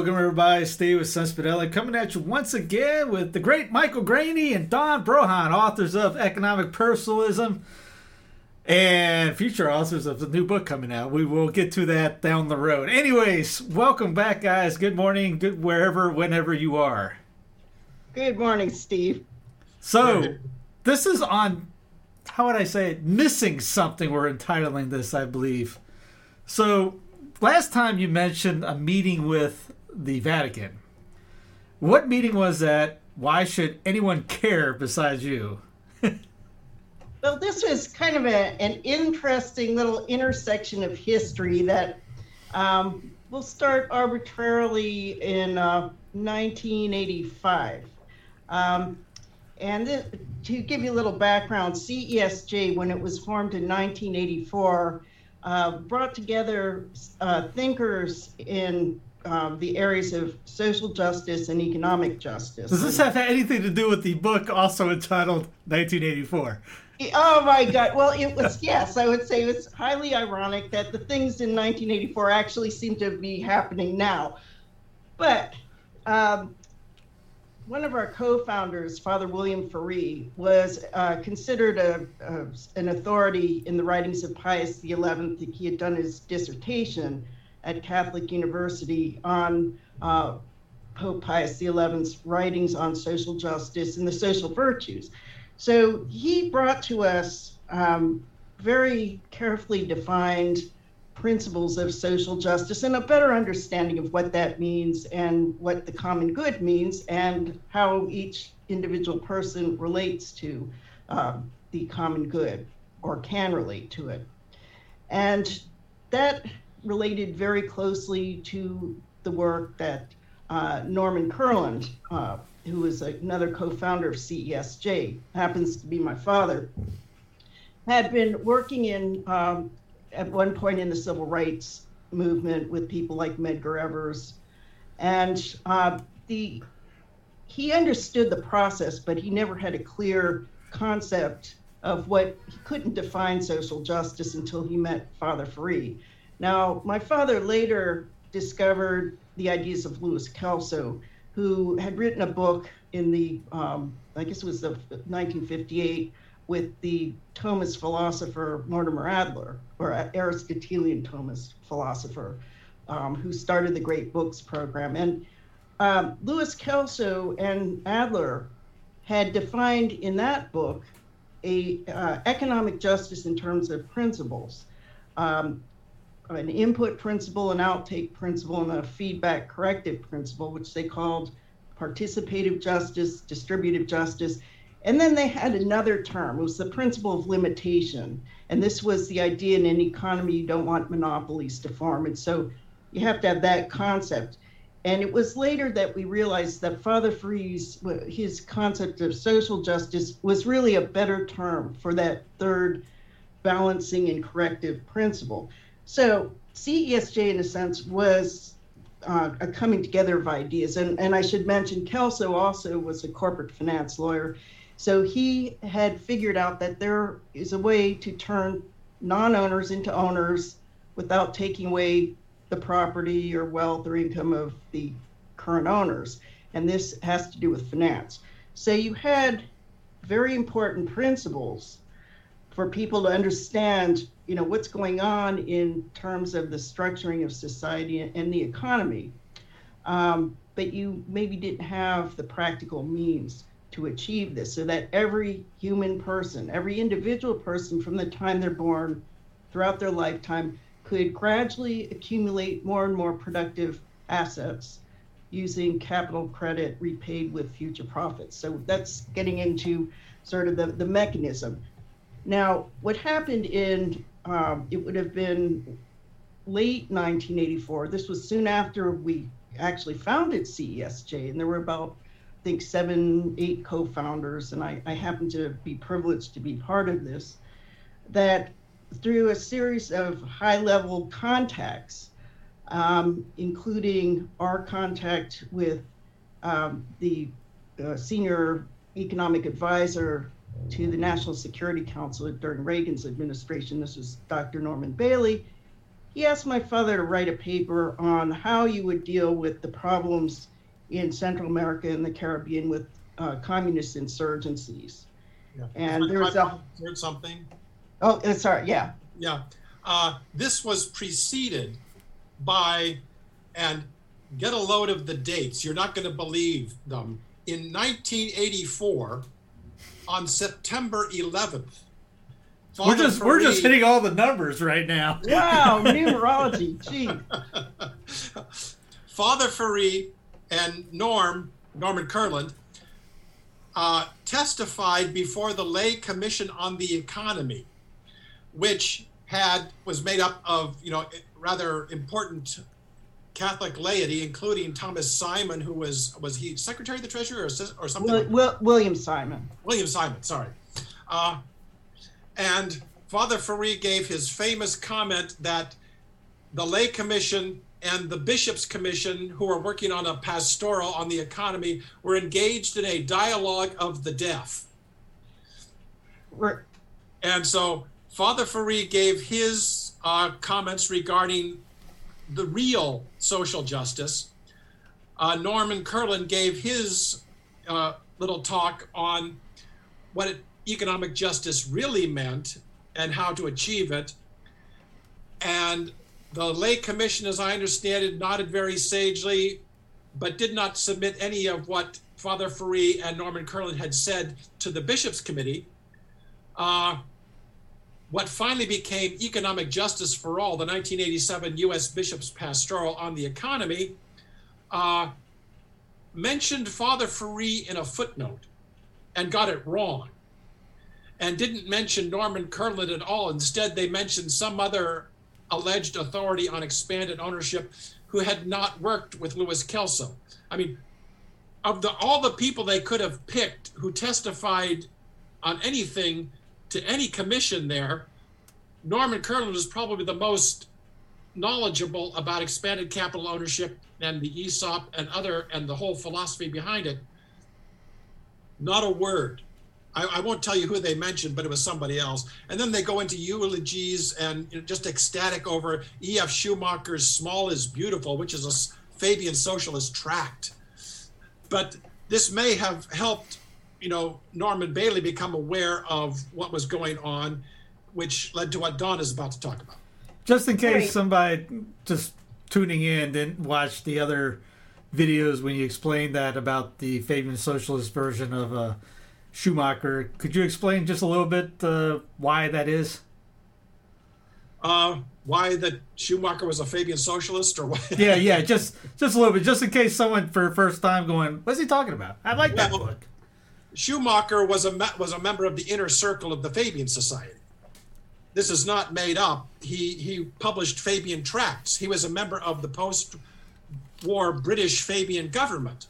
Welcome, everybody. Steve with Sunspedella coming at you once again with the great Michael Greaney and Dawn Brohawn, authors of Economic Personalism and future authors of the new book coming out. We will get to that down the road. Anyways, welcome back, guys. Good morning, good wherever, whenever you are. Good morning, Steve. So, this is on, how would I say it? Missing something, we're entitling this, I believe. So, last time you mentioned a meeting with the Vatican. What meeting was that? Why should anyone care besides you? Well, this was kind of a, an interesting little intersection of history that um, will start arbitrarily in uh, 1985. Um, and to give you a little background, CESJ, when it was formed in 1984, uh, brought together uh, thinkers in um, the areas of social justice and economic justice. Does this have anything to do with the book also entitled 1984? Oh my God! Well, it was yes. I would say it's highly ironic that the things in 1984 actually seem to be happening now. But um, one of our co-founders, Father William Ferree, was uh, considered a, a, an authority in the writings of Pius XI. He had done his dissertation at Catholic University on uh, Pope Pius XI's writings on social justice and the social virtues. So he brought to us um, very carefully defined principles of social justice and a better understanding of what that means and what the common good means and how each individual person relates to um, the common good or can relate to it. And that related very closely to the work that uh, Norman Kurland uh, who is another co-founder of CESJ, happens to be my father, had been working in um, at one point in the civil rights movement with people like Medgar Evers, and uh, the he understood the process, but he never had a clear concept of what he couldn't define social justice until he met Father Ferree. Now, my father later discovered the ideas of Louis Kelso, who had written a book in the, um, I guess it was the 1958, with the Thomist philosopher Mortimer Adler, or Aristotelian Thomist philosopher, um, who started the Great Books program. And um, Louis Kelso and Adler had defined in that book a uh, economic justice in terms of principles. Um, an input principle, an outtake principle, and a feedback corrective principle, which they called participative justice, distributive justice. And then they had another term, it was the principle of limitation. And this was the idea in an economy you don't want monopolies to form. And so you have to have that concept. And it was later that we realized that Father Ferree's, his concept of social justice was really a better term for that third balancing and corrective principle. So CESJ, in a sense, was uh, a coming together of ideas. And, and I should mention, Kelso also was a corporate finance lawyer. So he had figured out that there is a way to turn non owners into owners without taking away the property or wealth or income of the current owners. And this has to do with finance. So you had very important principles for people to understand you know what's going on in terms of the structuring of society and the economy um, but you maybe didn't have the practical means to achieve this so that every human person every individual person from the time they're born throughout their lifetime could gradually accumulate more and more productive assets using capital credit repaid with future profits. So that's getting into sort of the, the mechanism. Now, what happened in, um, it would have been late 1984. This was soon after we actually founded CESJ, and there were about, I think, seven, eight co founders, and I, I happened to be privileged to be part of this. That through a series of high level contacts, um, including our contact with um, the uh, senior economic advisor to the National Security Council during Reagan's administration. This was Dr. Norman Bailey. He asked my father to write a paper on how you would deal with the problems in Central America and the Caribbean with uh, communist insurgencies. Yeah. And there's if heard something. Oh, uh, sorry, yeah. Yeah. Uh, this was preceded by, and get a load of the dates. You're not going to believe them. In 1984, on September 11th, We're Father just we're just hitting all the numbers right now. Wow, numerology. Gee. Father Ferree and Norm, Norman Kurland, uh, testified before the Lay Commission on the Economy, which had was made up of you know rather important Catholic laity, including Thomas Simon, who was was he Secretary of the Treasury or, or something. Will, Will, William Simon. William Simon, sorry. Uh, and Father Ferree gave his famous comment that the lay commission and the bishops commission, who are working on a pastoral on the economy, were engaged in a dialogue of the deaf. We're, And so Father Ferree gave his uh, comments regarding the real social justice. Uh, Norman Kurland gave his uh, little talk on what economic justice really meant and how to achieve it. And the lay commission, as I understand it, nodded very sagely, but did not submit any of what Father Ferree and Norman Kurland had said to the bishops' committee. Uh, what finally became Economic Justice for All, the 1987 U.S. Bishops' Pastoral on the Economy, uh, mentioned Father Ferree in a footnote and got it wrong, and didn't mention Norman Kurland at all. Instead, they mentioned some other alleged authority on expanded ownership who had not worked with Louis Kelso. I mean, of the all the people they could have picked who testified on anything to any commission there, Norman Kurland was probably the most knowledgeable about expanded capital ownership and the ESOP and other and the whole philosophy behind it. Not a word. I, I won't tell you who they mentioned, but it was somebody else. And then they go into eulogies and you know, just ecstatic over E.F. Schumacher's "Small is Beautiful," which is a Fabian socialist tract. But this may have helped, you know, Norman Bailey become aware of what was going on, which led to what Dawn is about to talk about. Just in case Right. somebody just tuning in didn't watch the other videos when you explained that about the Fabian socialist version of uh, Schumacher, could you explain just a little bit uh, why that is? Uh, why that Schumacher was a Fabian socialist, or what? Yeah, yeah, just just a little bit, just in case someone for the first time going, "What's he talking about?" I like that book. Schumacher was a was a member of the inner circle of the Fabian Society. This is not made up. He he published Fabian tracts. He was a member of the post-war British Fabian government,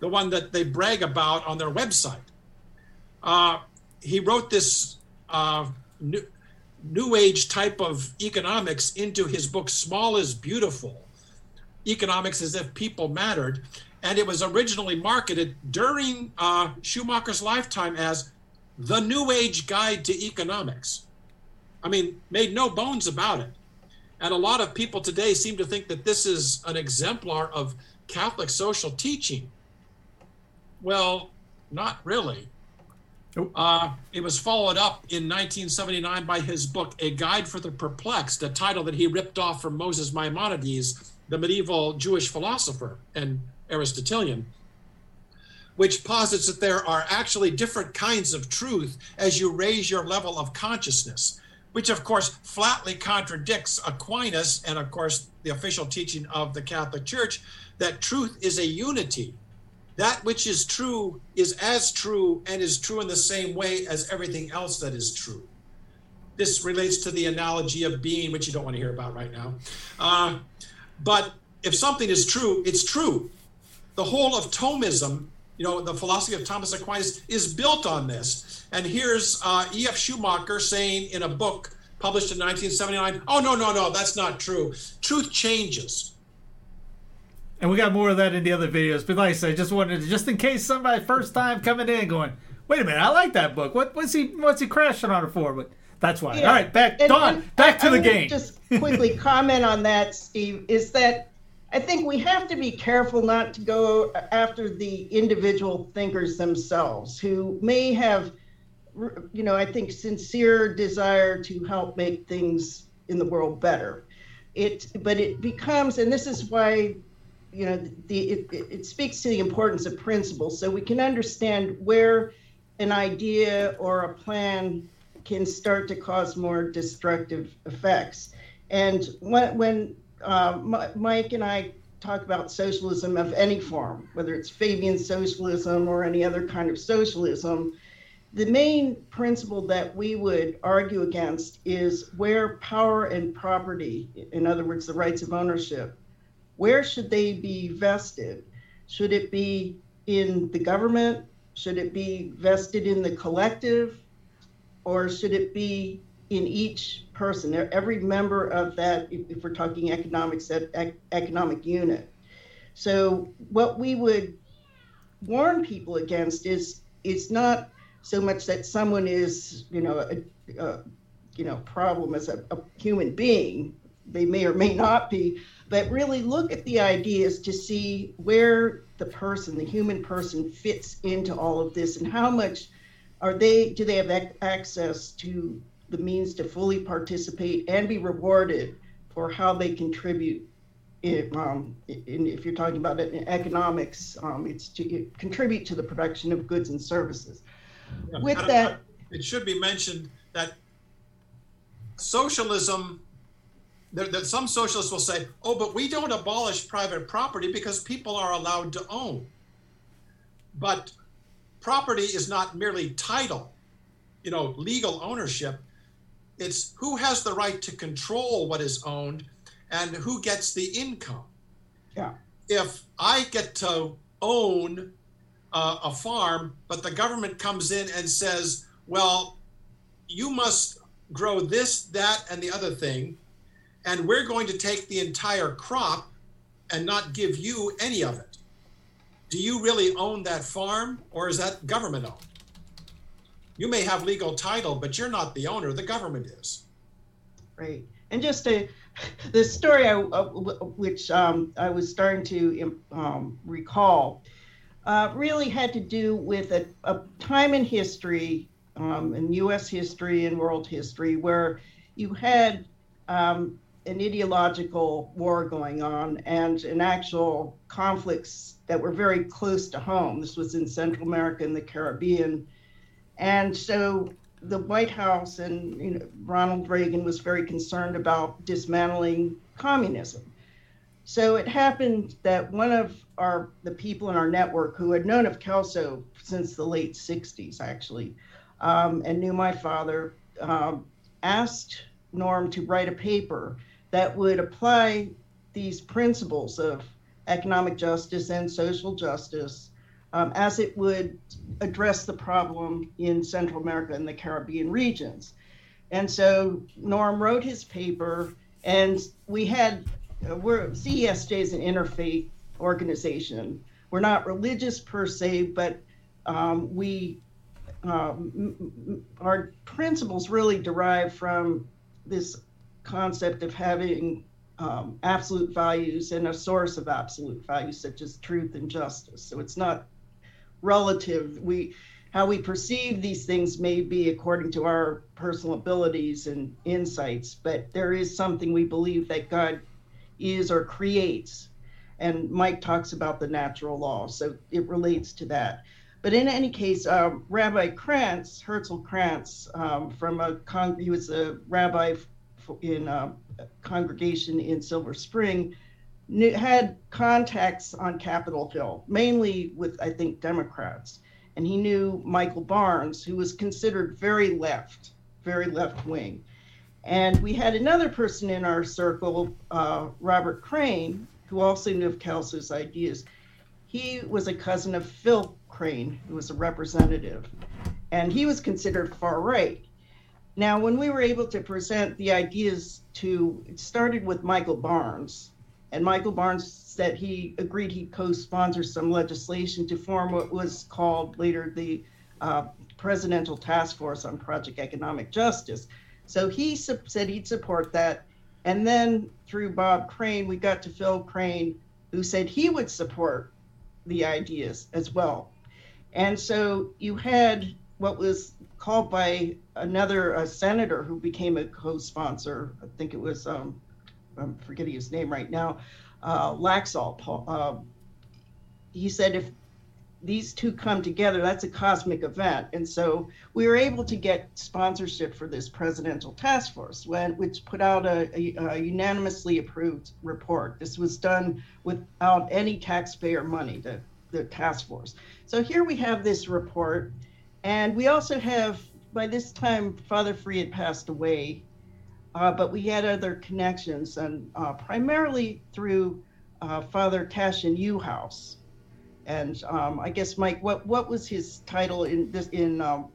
the one that they brag about on their website. Uh, he wrote this uh, new, new age type of economics into his book "Small is Beautiful." Economics as if people mattered, and it was originally marketed during uh, Schumacher's lifetime as the New Age Guide to Economics. I mean, made no bones about it. And a lot of people today seem to think that this is an exemplar of Catholic social teaching. Well, not really. Nope. Uh, it was followed up in 1979 by his book, A Guide for the Perplexed, a title that he ripped off from Moses Maimonides, the medieval Jewish philosopher and Aristotelian, which posits that there are actually different kinds of truth as you raise your level of consciousness. which of course flatly contradicts Aquinas and, of course, the official teaching of the Catholic Church that truth is a unity. That which is true is as true and is true in the same way as everything else that is true. This relates to the analogy of being, which you don't want to hear about right now. Uh, but if something is true, it's true. The whole of Thomism, you know, the philosophy of Thomas Aquinas is built on this. And here's uh, E.F. Schumacher saying in a book published in 1979, oh, no, no, no, that's not true. Truth changes. And we got more of that in the other videos. But like I said, just wanted to, just in case somebody first time coming in going, wait a minute, I like that book. What what's he what's he crashing on it for? But that's why. Yeah. All right, back And- Dawn, and back I- to I the would game. Just quickly comment on that, Steve, is that I think we have to be careful not to go after the individual thinkers themselves who may have, you know, I think sincere desire to help make things in the world better. It, but it becomes, and this is why, you know, the it, it speaks to the importance of principles, so we can understand where an idea or a plan can start to cause more destructive effects. And when, when uh, Mike and I talk about socialism of any form, whether it's Fabian socialism or any other kind of socialism, the main principle that we would argue against is where power and property, in other words, the rights of ownership, where should they be vested? Should it be in the government? Should it be vested in the collective? Or should it be in each person, every member of that, if, we're talking economics, that economic unit? So, what we would warn people against is it's not so much that someone is, you know, a, a you know, problem as a, a human being. They may or may not be, but really look at the ideas to see where the person, the human person, fits into all of this, and how much are they? Do they have access to the means to fully participate and be rewarded for how they contribute? In, um, in, if you're talking about it in economics, um, it's to contribute to the production of goods and services. With that, it should be mentioned that socialism there, there, some socialists will say oh but we don't abolish private property because people are allowed to own but property is not merely title you know legal ownership it's who has the right to control what is owned and who gets the income Yeah. if i get to own uh, a farm, but the government comes in and says, well, you must grow this, that, and the other thing, and we're going to take the entire crop and not give you any of it. Do you really own that farm, or is that government owned? You may have legal title, but you're not the owner, the government is. Right. And just the story I, uh, which um, I was starting to um, recall uh, really had to do with a, a time in history, um, in U.S. history and world history, where you had um, an ideological war going on and an actual conflicts that were very close to home. This was in Central America and the Caribbean. And so the White House and you know, Ronald Reagan was very concerned about dismantling communism. So it happened that one of our the people in our network who had known of Kelso since the late '60s, actually, um, and knew my father, um, asked Norm to write a paper that would apply these principles of economic justice and social justice um, as it would address the problem in Central America and the Caribbean regions. And so Norm wrote his paper, and we had, uh, we're, CESJ is an interfaith organization. We're not religious per se, but um, we, um, our principles really derive from this concept of having um, absolute values and a source of absolute values such as truth and justice. So it's not relative. We how we perceive these things may be according to our personal abilities and insights, but there is something we believe that God is or creates. And Mike talks about the natural law, so it relates to that. But in any case, um, Rabbi Kranz, Herzl Kranz, um, from a con- he was a rabbi in a congregation in Silver Spring, knew, had contacts on Capitol Hill, mainly with I think Democrats, and he knew Michael Barnes, who was considered very left, very left wing. And we had another person in our circle, uh, Robert Crane, who also knew of Kelso's ideas. He was a cousin of Phil Crane, who was a representative, and he was considered far right. Now, when we were able to present the ideas to, it started with Michael Barnes, and Michael Barnes said he agreed he'd co-sponsor some legislation to form what was called later the uh, Presidential Task Force on Project Economic Justice. So he su- said he'd support that. And then through Bob Crane, we got to Phil Crane, who said he would support the ideas as well. And so you had what was called by another senator who became a co-sponsor. I think it was um, I'm forgetting his name right now, uh, Laxalt. Uh, he said if these two come together, that's a cosmic event. And so we were able to get sponsorship for this presidential task force, when, which put out a, a, a unanimously approved report. This was done without any taxpayer money, the, the task force. So here we have this report. And we also have, by this time, Father Ferree had passed away, uh, but we had other connections, and uh, primarily through uh, Father Cassian Yuhaus. And um, I guess Mike, what what was his title in this in um,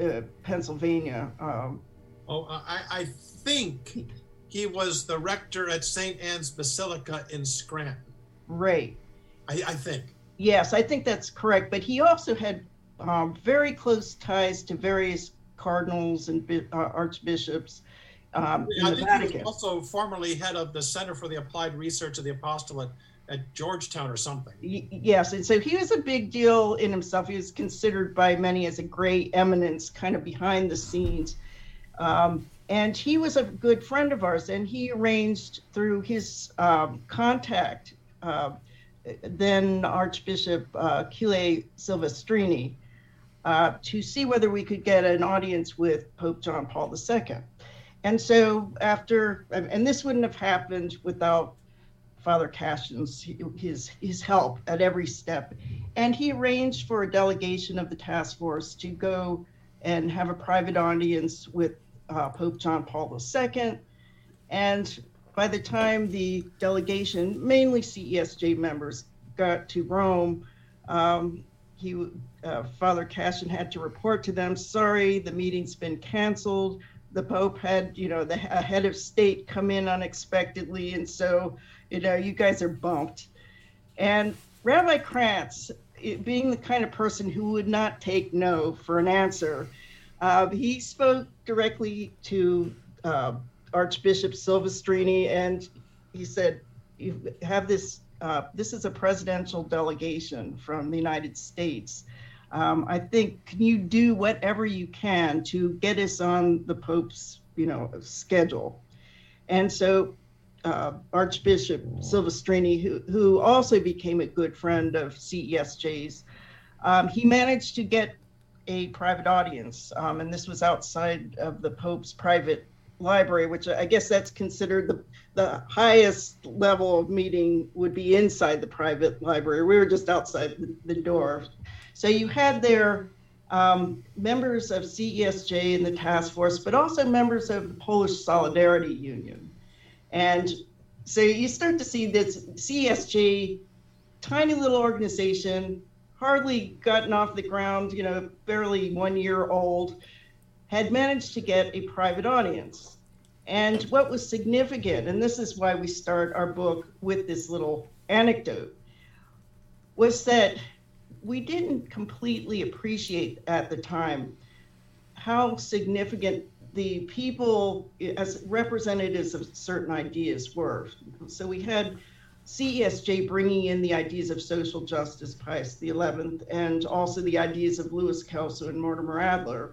uh, Pennsylvania? Um, Oh, I, I think he was the rector at St. Anne's Basilica in Scranton. Right. I, I think. Yes, I think that's correct. But he also had um, very close ties to various cardinals and uh, archbishops um, in I the think he Vatican. was also formerly head of the Center for the Applied Research of the Apostolate at Georgetown or something. Y- yes, and so he was a big deal in himself. He was considered by many as a great eminence, kind of behind the scenes. Um, and he was a good friend of ours, and he arranged through his um, contact, uh, then Archbishop uh, Achille Silvestrini, uh, to see whether we could get an audience with Pope John Paul II. And so, after, and this wouldn't have happened without Father Cassian's his his help at every step, and he arranged for a delegation of the task force to go and have a private audience with uh, Pope John Paul II. And by the time the delegation, mainly CESJ members, got to Rome, um, he uh, Father Cashin had to report to them, "Sorry, the meeting's been canceled." The Pope had, you know, the head of state come in unexpectedly, and so you know, you guys are bumped. And Rabbi Kranz, it, being the kind of person who would not take no for an answer, uh, he spoke directly to uh, Archbishop Silvestrini and he said, You have this, uh, this is a presidential delegation from the United States. Um, I think, can you do whatever you can to get us on the Pope's, you know, schedule? And so uh, Archbishop Silvestrini, who, who also became a good friend of CESJ's, um, he managed to get a private audience. Um, and this was outside of the Pope's private library, which I guess that's considered the, the highest level of meeting would be inside the private library. We were just outside the, the door. So you had there um, members of CESJ and the task force, but also members of the Polish Solidarity Union. And so you start to see this CESJ, tiny little organization, hardly gotten off the ground, you know, barely one year old, had managed to get a private audience. And what was significant, and this is why we start our book with this little anecdote, was that we didn't completely appreciate at the time how significant the people as representatives of certain ideas were. So we had CESJ bringing in the ideas of social justice, Pius 11th, and also the ideas of Louis Kelso and Mortimer Adler.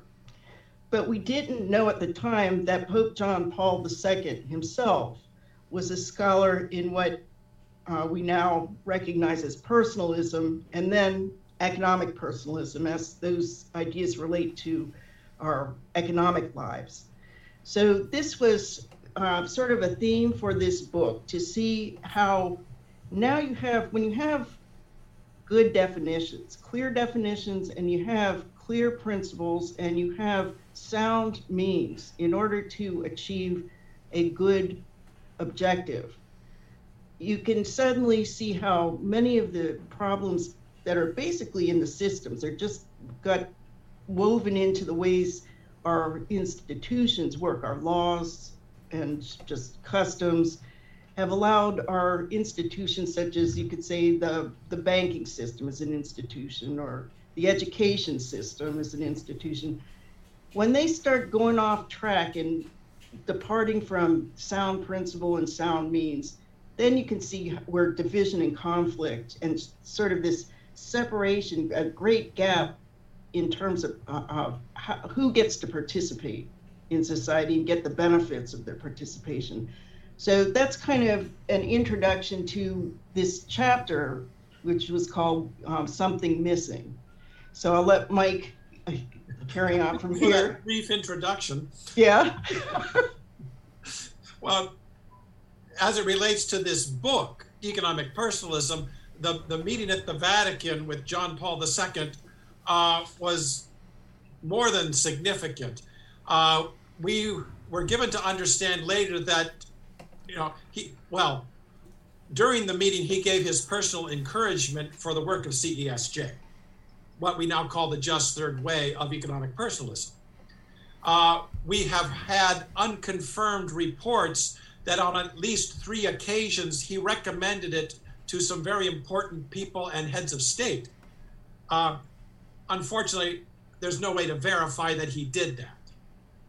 But we didn't know at the time that Pope John Paul II himself was a scholar in what uh, we now recognize as personalism, and then economic personalism as those ideas relate to our economic lives. So this was uh, sort of a theme for this book to see how now you have, when you have good definitions, clear definitions, and you have clear principles and you have sound means in order to achieve a good objective, you can suddenly see how many of the problems that are basically in the systems. They're just got woven into the ways our institutions work, our laws and just customs have allowed our institutions, such as you could say the, the banking system is an institution or the education system is an institution, when they start going off track and departing from sound principle and sound means, then you can see where division and conflict and sort of this separation, a great gap in terms of uh, uh, how, who gets to participate in society and get the benefits of their participation. So that's kind of an introduction to this chapter, which was called um, Something Missing. So I'll let Mike uh, carry on from here. brief introduction. Yeah. well, as it relates to this book, Economic Personalism, the, the meeting at the Vatican with John Paul II uh, was more than significant. Uh, we were given to understand later that, you know, he, well, during the meeting, he gave his personal encouragement for the work of CESJ, what we now call the just third way of economic personalism. Uh, we have had unconfirmed reports that on at least three occasions he recommended it to some very important people and heads of state. Uh, unfortunately, there's no way to verify that he did that.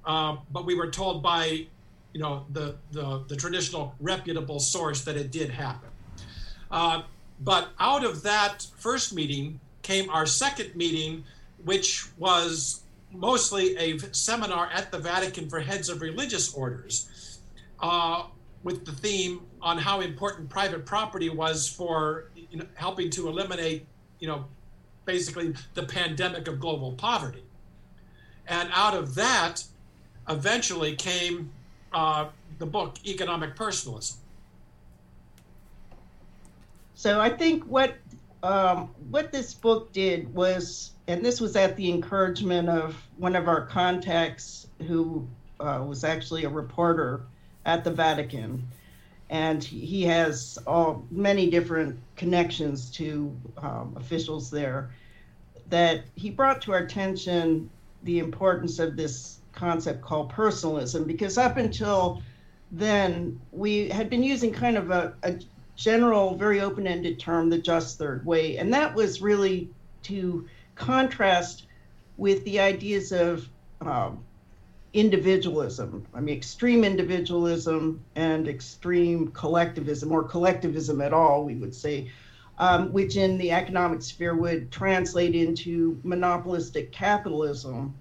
Uh, but we were told by, you know, the, the, the traditional reputable source that it did happen. Uh, but out of that first meeting came our second meeting, which was mostly a seminar at the Vatican for heads of religious orders, uh, with the theme on how important private property was for you know, helping to eliminate, you know, basically the pandemic of global poverty. And out of that, eventually came uh, the book Economic Personalism. So I think what um, what this book did was, and this was at the encouragement of one of our contacts who uh, was actually a reporter at the Vatican, and he has all many different connections to um, officials there. That he brought to our attention the importance of this concept called personalism because up until then we had been using kind of a, a general, very open ended term, the just third way. And that was really to contrast with the ideas of um, individualism. I mean, extreme individualism and extreme collectivism, or collectivism at all, we would say, um, which in the economic sphere would translate into monopolistic capitalism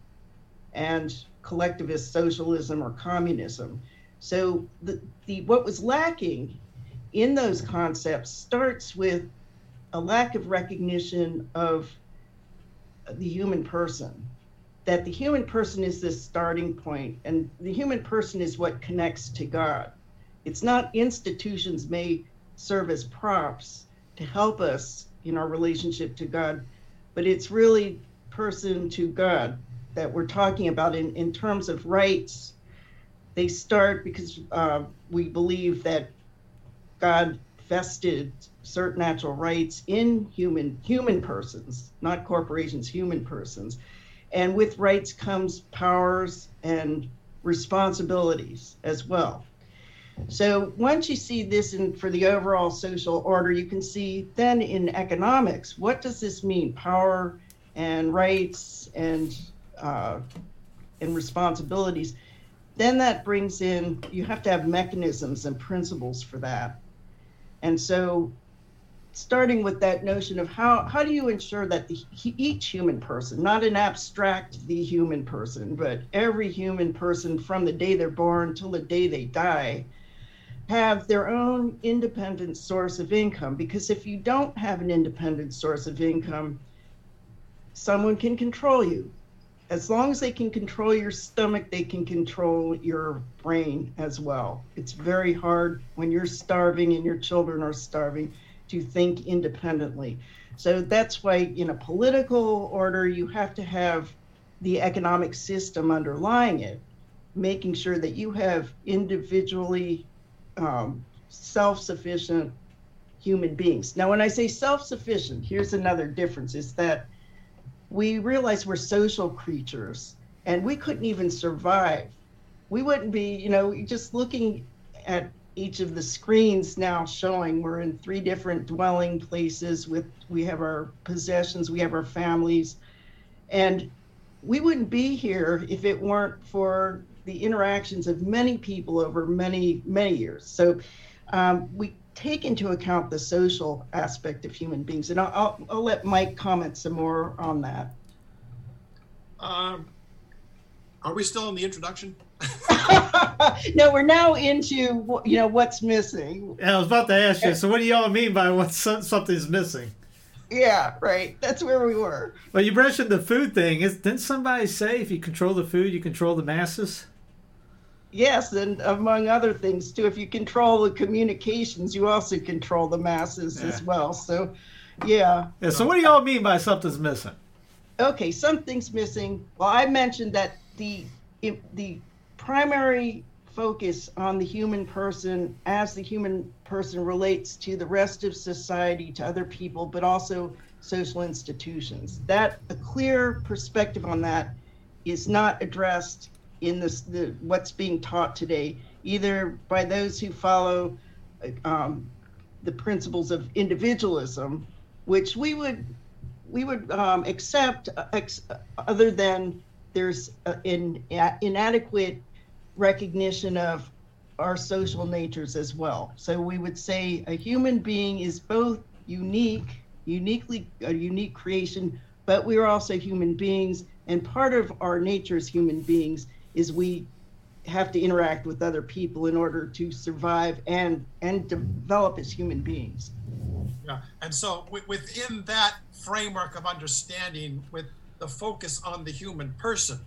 and collectivist socialism or communism. So the, the what was lacking in those concepts starts with a lack of recognition of the human person that the human person is this starting point and the human person is what connects to god it's not institutions may serve as props to help us in our relationship to god but it's really person to god that we're talking about in, in terms of rights they start because uh, we believe that God vested certain natural rights in human human persons, not corporations, human persons. And with rights comes powers and responsibilities as well. So once you see this in for the overall social order, you can see then in economics, what does this mean? Power and rights and uh, and responsibilities. Then that brings in you have to have mechanisms and principles for that. And so, starting with that notion of how, how do you ensure that the, each human person, not an abstract the human person, but every human person from the day they're born till the day they die, have their own independent source of income? Because if you don't have an independent source of income, someone can control you. As long as they can control your stomach, they can control your brain as well. It's very hard when you're starving and your children are starving to think independently. So that's why, in a political order, you have to have the economic system underlying it, making sure that you have individually um, self sufficient human beings. Now, when I say self sufficient, here's another difference is that we realize we're social creatures and we couldn't even survive. We wouldn't be, you know, just looking at each of the screens now showing we're in three different dwelling places with we have our possessions, we have our families, and we wouldn't be here if it weren't for the interactions of many people over many many years. So um, we take into account the social aspect of human beings, and I'll, I'll, I'll let Mike comment some more on that. Um, are we still in the introduction? no, we're now into you know what's missing. Yeah, I was about to ask you. So, what do y'all mean by what something's missing? Yeah, right. That's where we were. Well, you mentioned the food thing. Is didn't somebody say if you control the food, you control the masses? Yes, and among other things too. If you control the communications, you also control the masses yeah. as well. So, yeah. Yeah. So, what do y'all mean by something's missing? Okay, something's missing. Well, I mentioned that the the primary focus on the human person as the human person relates to the rest of society, to other people, but also social institutions. That a clear perspective on that is not addressed in this the what's being taught today, either by those who follow um, the principles of individualism, which we would we would um, accept, uh, ex- other than there's an inadequate recognition of our social natures as well. So we would say a human being is both unique, uniquely a unique creation, but we are also human beings. And part of our nature as human beings is we have to interact with other people in order to survive and and develop as human beings. Yeah, and so within that framework of understanding, with the focus on the human person,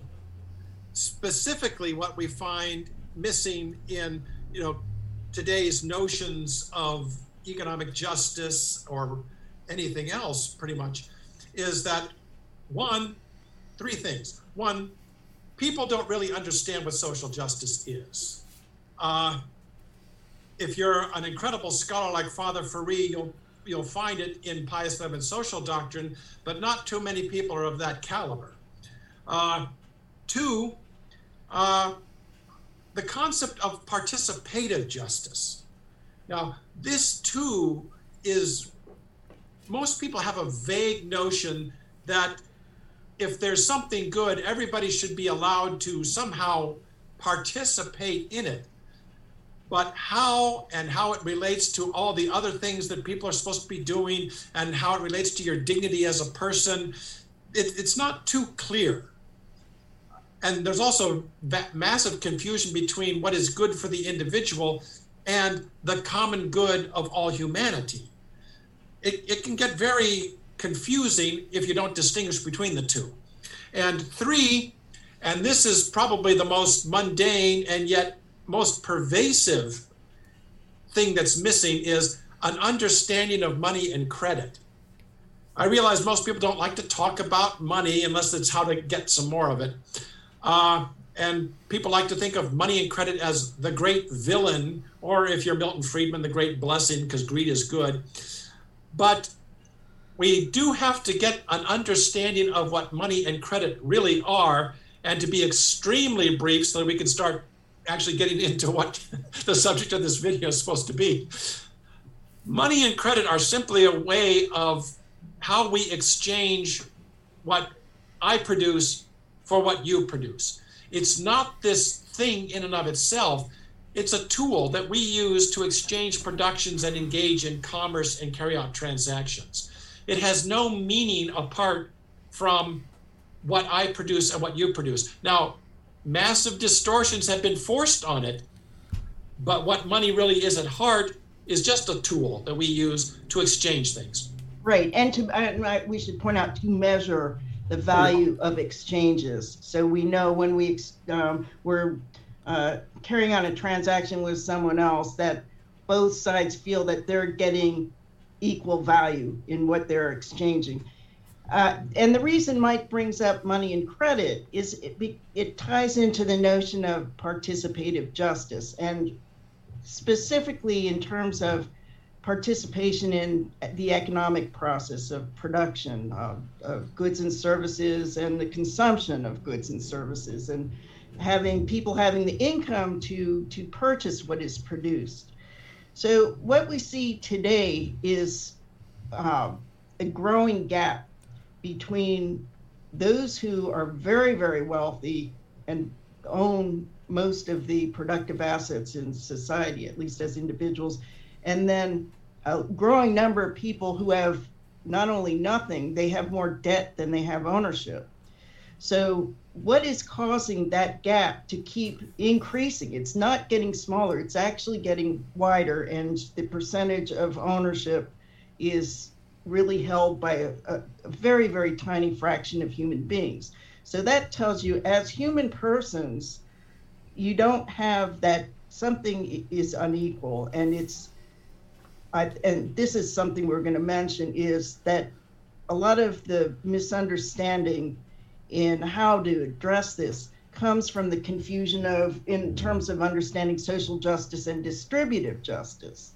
specifically what we find missing in you know today's notions of economic justice or anything else pretty much is that one three things. One people don't really understand what social justice is. Uh, if you're an incredible scholar like father Ferree, you'll you'll find it in pious and social doctrine but not too many people are of that caliber. Uh, two uh, the concept of participative justice. Now, this too is, most people have a vague notion that if there's something good, everybody should be allowed to somehow participate in it. But how and how it relates to all the other things that people are supposed to be doing and how it relates to your dignity as a person, it, it's not too clear and there's also massive confusion between what is good for the individual and the common good of all humanity. It, it can get very confusing if you don't distinguish between the two. And three, and this is probably the most mundane and yet most pervasive thing that's missing is an understanding of money and credit. I realize most people don't like to talk about money unless it's how to get some more of it. Uh, and people like to think of money and credit as the great villain, or if you're Milton Friedman, the great blessing, because greed is good. But we do have to get an understanding of what money and credit really are, and to be extremely brief so that we can start actually getting into what the subject of this video is supposed to be. Money and credit are simply a way of how we exchange what I produce for what you produce. It's not this thing in and of itself. It's a tool that we use to exchange productions and engage in commerce and carry out transactions. It has no meaning apart from what I produce and what you produce. Now, massive distortions have been forced on it, but what money really is at heart is just a tool that we use to exchange things. Right, and to we should point out to measure the value of exchanges. So we know when we um, we're uh, carrying on a transaction with someone else that both sides feel that they're getting equal value in what they're exchanging. Uh, and the reason Mike brings up money and credit is it, be, it ties into the notion of participative justice, and specifically in terms of participation in the economic process of production of, of, goods and services and the consumption of goods and services and having people having the income to to purchase what is produced. So what we see today is uh, a growing gap between those who are very very wealthy and own most of the productive assets in society at least as individuals and then a growing number of people who have not only nothing, they have more debt than they have ownership. So, what is causing that gap to keep increasing? It's not getting smaller, it's actually getting wider, and the percentage of ownership is really held by a, a, very, very tiny fraction of human beings. So, that tells you, as human persons, you don't have that something is unequal and it's I, and this is something we're going to mention, is that a lot of the misunderstanding in how to address this comes from the confusion of, in terms of understanding social justice and distributive justice.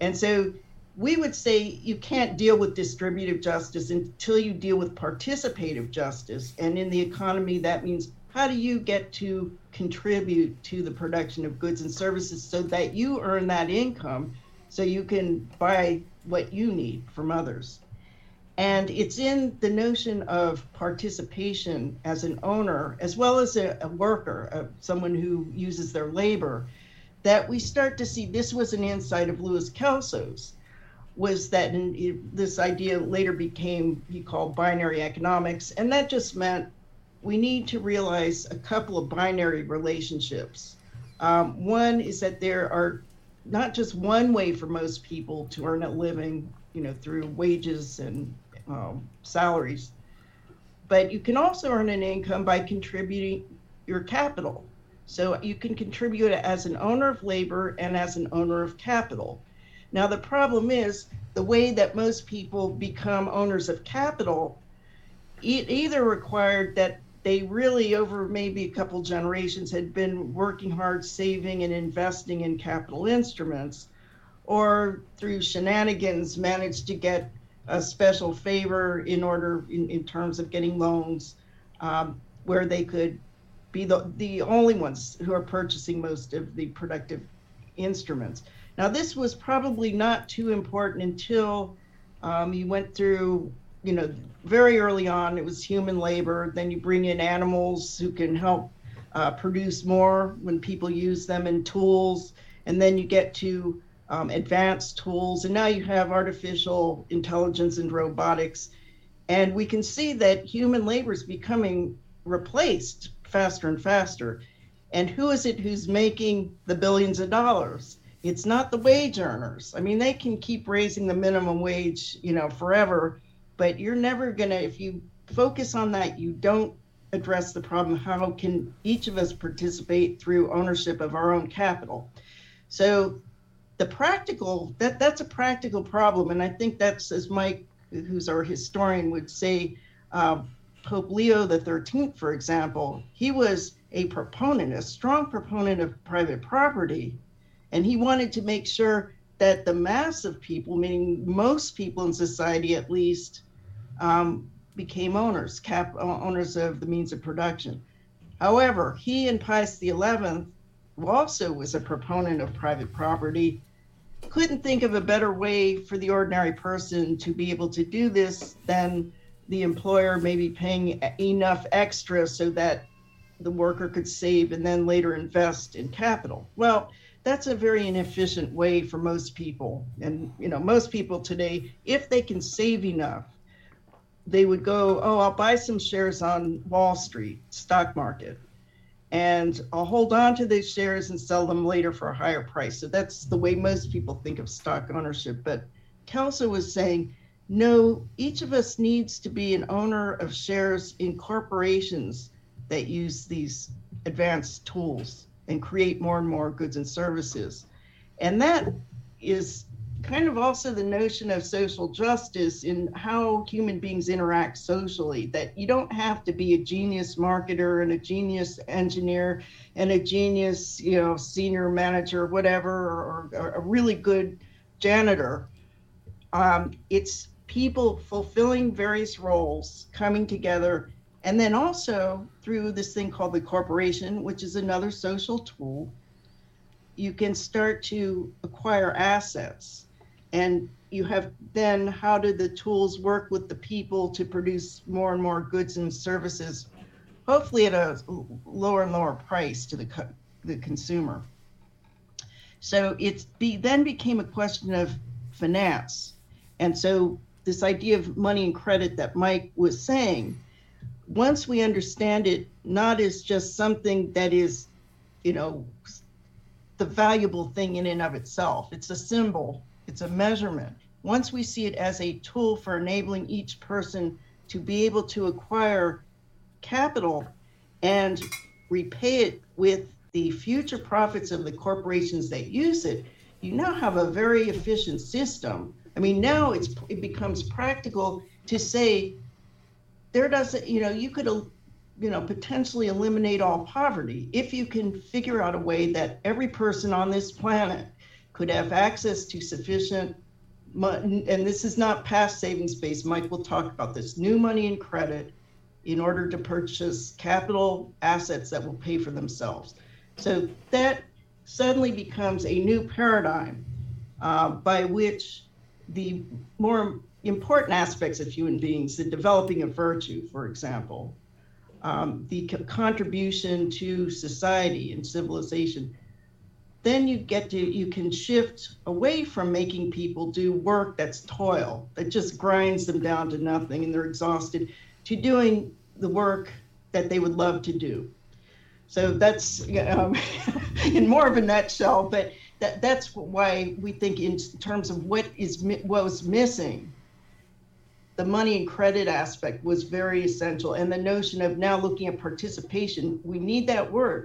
And so we would say you can't deal with distributive justice until you deal with participative justice. And in the economy, that means how do you get to contribute to the production of goods and services so that you earn that income so you can buy what you need from others. And it's in the notion of participation as an owner, as well as a, a worker, uh, someone who uses their labor, that we start to see this was an insight of Louis Kelso's, was that in, this idea later became, he called binary economics. And that just meant we need to realize a couple of binary relationships. Um, one is that there are not just one way for most people to earn a living, you know, through wages and um, salaries, but you can also earn an income by contributing your capital. So you can contribute as an owner of labor and as an owner of capital. Now, the problem is the way that most people become owners of capital, it either required that they really, over maybe a couple generations, had been working hard, saving and investing in capital instruments, or through shenanigans managed to get a special favor in order, in, in terms of getting loans, um, where they could be the, the only ones who are purchasing most of the productive instruments. Now, this was probably not too important until um, you went through you know, very early on, it was human labor. Then you bring in animals who can help uh, produce more when people use them in tools. And then you get to um, advanced tools. And now you have artificial intelligence and robotics. And we can see that human labor is becoming replaced faster and faster. And who is it who's making the billions of dollars? It's not the wage earners. I mean, they can keep raising the minimum wage, you know, forever but you're never going to if you focus on that you don't address the problem how can each of us participate through ownership of our own capital? So the practical that that's a practical problem and i think that's as mike who's our historian would say uh, pope leo the 13th for example he was a proponent a strong proponent of private property and he wanted to make sure that the mass of people meaning most people in society at least um, became owners, cap uh, owners of the means of production. However, he and Pius XI, who also was a proponent of private property, couldn't think of a better way for the ordinary person to be able to do this than the employer maybe paying enough extra so that the worker could save and then later invest in capital. Well, that's a very inefficient way for most people. And you know, most people today, if they can save enough they would go, oh, I'll buy some shares on Wall Street stock market, and I'll hold on to these shares and sell them later for a higher price. So that's the way most people think of stock ownership. But Kelso was saying no, each of us needs to be an owner of shares in corporations that use these advanced tools and create more and more goods and services. And that is kind of also the notion of social justice in how human beings interact socially that you don't have to be a genius marketer and a genius engineer and a genius you know senior manager whatever or, or a really good janitor. Um, it's people fulfilling various roles coming together and then also through this thing called the corporation which is another social tool you can start to acquire assets and you have then how do the tools work with the people to produce more and more goods and services hopefully at a lower and lower price to the co- the consumer? So it's be then became a question of finance. And so this idea of money and credit that mike was saying once we understand it not as just something that is you know the valuable thing in and of itself. It's a symbol it's a measurement. Once we see it as a tool for enabling each person to be able to acquire capital and repay it with the future profits of the corporations that use it, you now have a very efficient system. I mean, now it's it becomes practical to say there doesn't, you know, you could, you know, potentially eliminate all poverty if you can figure out a way that every person on this planet could have access to sufficient money, and this is not past savings base. Mike will talk about this new money and credit in order to purchase capital assets that will pay for themselves. So that suddenly becomes a new paradigm uh, by which the more important aspects of human beings, the developing of virtue, for example, um, the co- contribution to society and civilization, then you get to you can shift away from making people do work that's toil that just grinds them down to nothing and they're exhausted to doing the work that they would love to do. So that's um, in more of a nutshell but that that's why we think in terms of what is what was missing the money and credit aspect was very essential and the notion of now looking at participation we need that word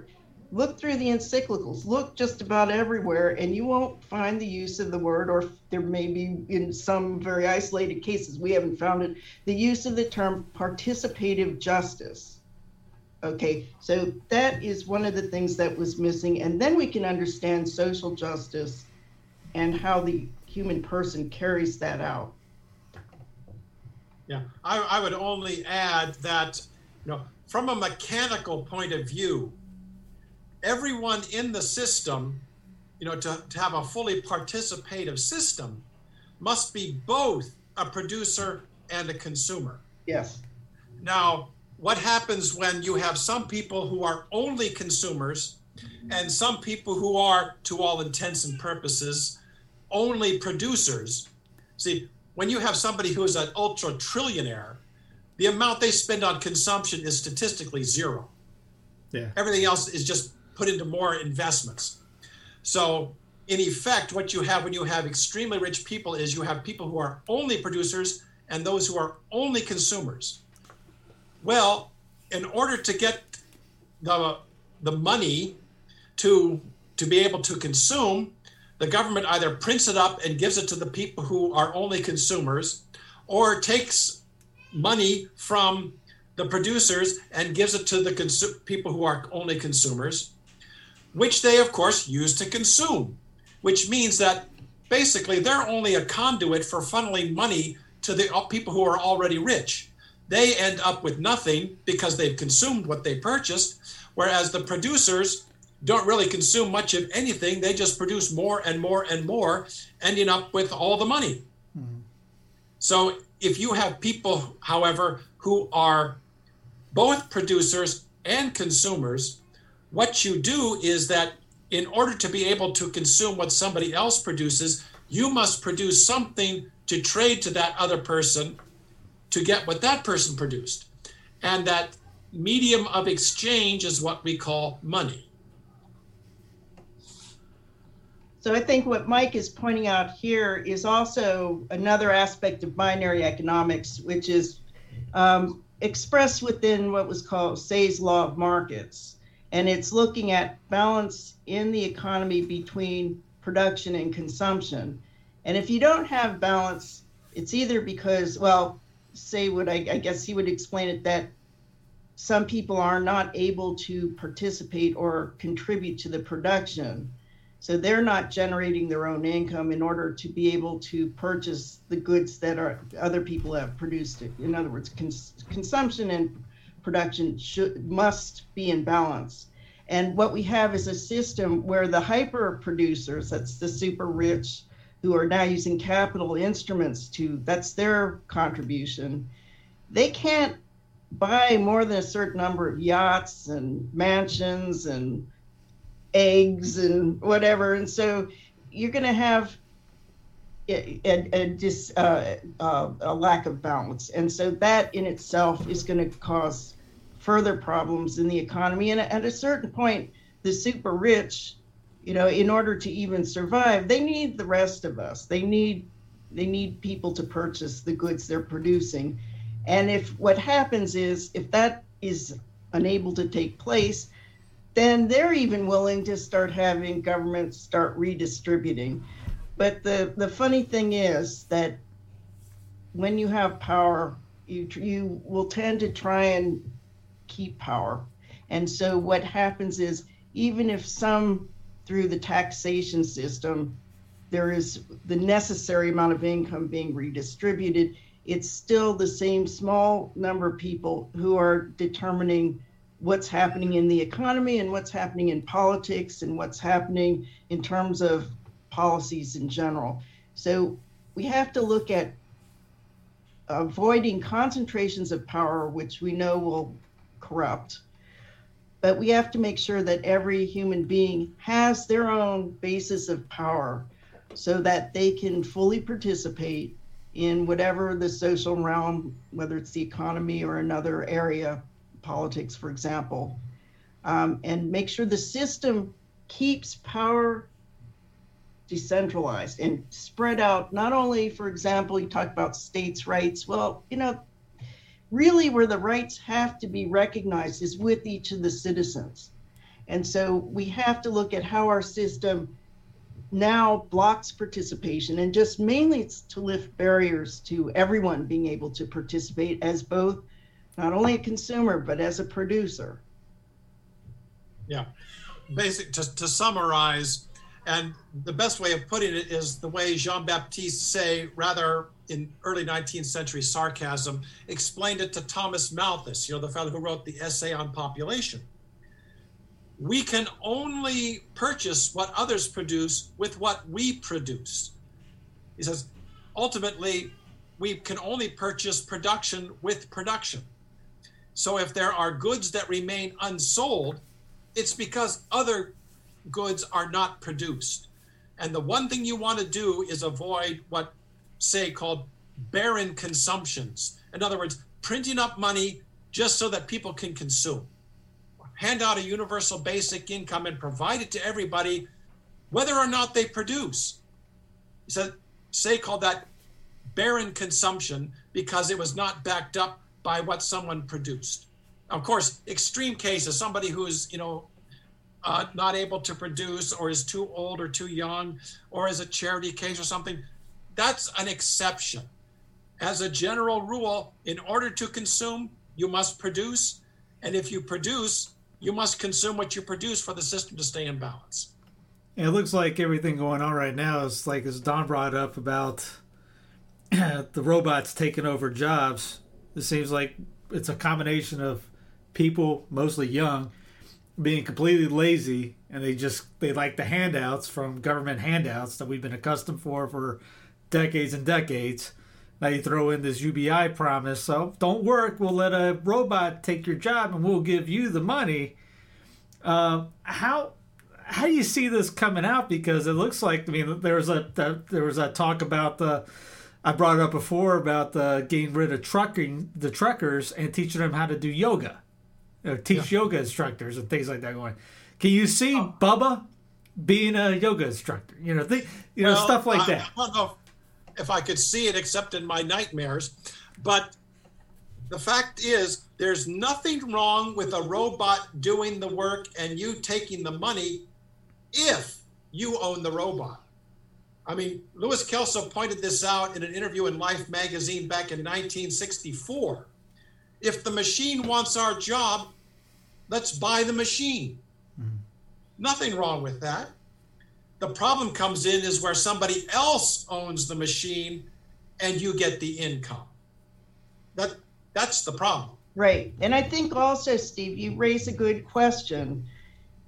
look through the encyclicals, look just about everywhere, and you won't find the use of the word, or there may be in some very isolated cases, we haven't found it, the use of the term participative justice. Okay, so that is one of the things that was missing. And then we can understand social justice and how the human person carries that out. Yeah, I, I would only add that, you know, from a mechanical point of view, everyone in the system, you know, to, to have a fully participative system, must be both a producer and a consumer. Yes. Now, what happens when you have some people who are only consumers and some people who are, to all intents and purposes, only producers? See, when you have somebody who is an ultra trillionaire, the amount they spend on consumption is statistically zero. Yeah. Everything else is just put into more investments. So, in effect, what you have when you have extremely rich people is you have people who are only producers and those who are only consumers. Well, in order to get the, the money to, to be able to consume, the government either prints it up and gives it to the people who are only consumers or takes money from the producers and gives it to the consu- people who are only consumers which they, of course, use to consume, which means that basically they're only a conduit for funneling money to the people who are already rich. They end up with nothing because they've consumed what they purchased, whereas the producers don't really consume much of anything. They just produce more and more and more, ending up with all the money. Mm-hmm. So if you have people, however, who are both producers and consumers, what you do is that in order to be able to consume what somebody else produces, you must produce something to trade to that other person to get what that person produced. And that medium of exchange is what we call money. So I think what Mike is pointing out here is also another aspect of binary economics, which is um, expressed within what was called Say's law of markets. And it's looking at balance in the economy between production and consumption. And if you don't have balance, it's either because, well, say what I, I guess he would explain it that some people are not able to participate or contribute to the production. So they're not generating their own income in order to be able to purchase the goods that are other people have produced. In other words, cons- consumption and production should must be in balance. And what we have is a system where the hyper producers, that's the super rich, who are now using capital instruments to that's their contribution. They can't buy more than a certain number of yachts and mansions and eggs and whatever. And so you're going to have a, a, a, uh, uh, a lack of balance. And so that in itself is going to cause further problems in the economy. And at a certain point, the super rich, you know, in order to even survive, they need the rest of us. They need they need people to purchase the goods they're producing. And if what happens is if that is unable to take place, then they're even willing to start having governments start redistributing. But the, the funny thing is that when you have power, you, you will tend to try and keep power. And so what happens is, even if some through the taxation system, there is the necessary amount of income being redistributed, it's still the same small number of people who are determining what's happening in the economy and what's happening in politics and what's happening in terms of policies in general. So we have to look at avoiding concentrations of power, which we know will corrupt. But we have to make sure that every human being has their own basis of power so that they can fully participate in whatever the social realm, whether it's the economy or another area politics, for example, um, and make sure the system keeps power decentralized and spread out. Not only, for example, you talk about states' rights. Well, you know, really where the rights have to be recognized is with each of the citizens. And so we have to look at how our system now blocks participation and just mainly it's to lift barriers to everyone being able to participate as both not only a consumer but as a producer. Yeah. Basic to, to summarize, and the best way of putting it is the way Jean Baptiste Say, rather in early 19th century sarcasm, explained it to Thomas Malthus, you know, the fellow who wrote the essay on population. We can only purchase what others produce with what we produce. He says, ultimately, we can only purchase production with production. So if there are goods that remain unsold, it's because other goods are not produced. And the one thing you want to do is avoid what Say called barren consumptions. In other words, printing up money just so that people can consume. Hand out a universal basic income and provide it to everybody, whether or not they produce. Said, Say called that barren consumption because it was not backed up by what someone produced. Of course, extreme cases, somebody who's, you know, uh, not able to produce or is too old or too young or is a charity case or something, that's an exception. As a general rule, in order to consume, you must produce. And if you produce, you must consume what you produce for the system to stay in balance. it looks like everything going on right now is like as Dawn brought up about the robots taking over jobs. It seems like it's a combination of people, mostly young, being completely lazy and they just they like the handouts from government handouts that we've been accustomed for for decades and decades. Now you throw in this UBI promise, so don't work. We'll let a robot take your job, and we'll give you the money. Uh, how how do you see this coming out? Because it looks like I mean there was a there was a talk about the I brought it up before about the getting rid of trucking the truckers and teaching them how to do yoga, or teach yeah. yoga instructors and things like that. Going, can you see oh. Bubba being a yoga instructor. You know, th- you know Well, stuff like I, that. I know if I could see it except in my nightmares, but the fact is, there's nothing wrong with a robot doing the work and you taking the money if you own the robot. I mean, Louis Kelso pointed this out in an interview in Life magazine back in 1964. If the machine wants our job, let's buy the machine. Mm-hmm. Nothing wrong with that. The problem comes in is where somebody else owns the machine and you get the income. That that's the problem. Right. And I think also, Steve, you raise a good question.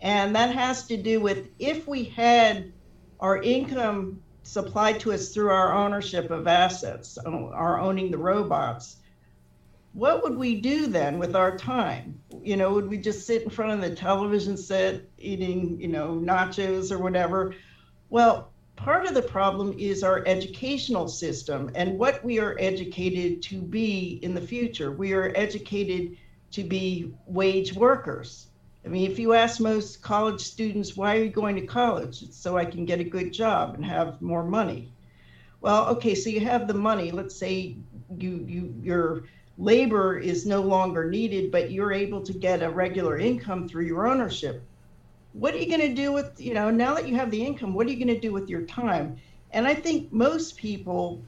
And that has to do with if we had our income supplied to us through our ownership of assets, our owning the robots, what would we do then with our time? You know, would we just sit in front of the television set eating, you know, nachos or whatever? Well, part of the problem is our educational system and what we are educated to be in the future. We are educated to be wage workers. I mean, if you ask most college students, why are you going to college? It's so I can get a good job and have more money. Well, okay, so you have the money. Let's say you you your labor is no longer needed, but you're able to get a regular income through your ownership. What are you going to do with you know now that you have the income what are you going to do with your time? And i think most people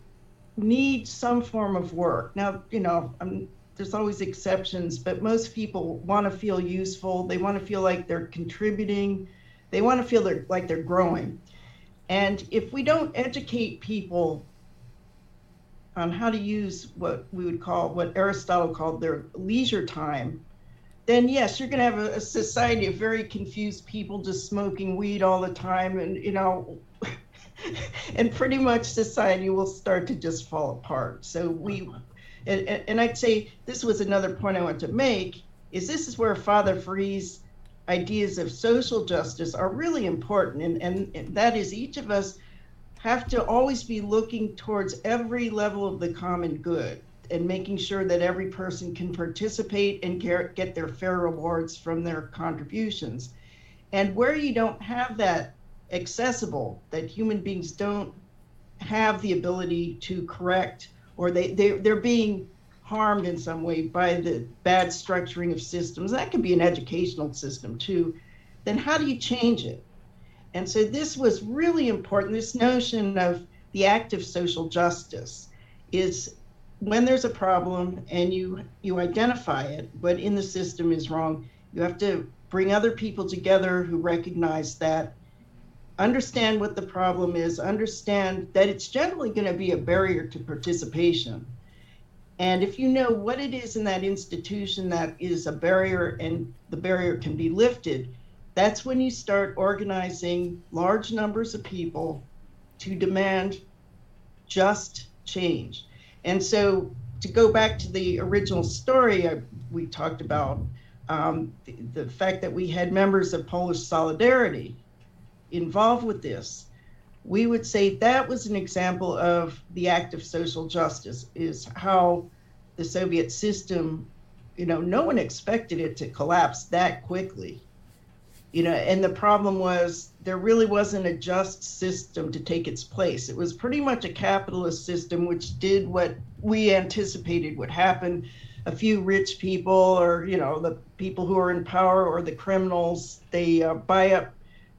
need some form of work. Now you know I'm, there's always exceptions but most people want to feel useful. They want to feel like they're contributing. They want to feel they're, like they're growing. And if we don't educate people on how to use what we would call what aristotle called their leisure time then yes, you're going to have a, a, society of very confused people just smoking weed all the time, and you know, and pretty much society will start to just fall apart. So we, and, and I'd say this was another point I want to make is this is where Father Ferree's ideas of social justice are really important, and, and, and that is each of us have to always be looking towards every level of the common good and making sure that every person can participate and get their fair rewards from their contributions. And where you don't have that accessible, that human beings don't have the ability to correct, or they, they, they're being harmed in some way by the bad structuring of systems, that could be an educational system too, then how do you change it? And so this was really important. This notion of the act of social justice is when there's a problem and you you identify it what in the system is wrong you have to bring other people together who recognize that understand what the problem is understand that it's generally going to be a barrier to participation and if you know what it is in that institution that is a barrier and the barrier can be lifted that's when you start organizing large numbers of people to demand just change and so, to go back to the original story I, we talked about, um, the, the, fact that we had members of Polish Solidarity involved with this, we would say that was an example of the act of social justice, is how the Soviet system, you know, no one expected it to collapse that quickly. You know, and the problem was there really wasn't a just system to take its place. It was pretty much a capitalist system which did what we anticipated would happen. A few rich people, or you know, the people who are in power, or the criminals, they uh, buy up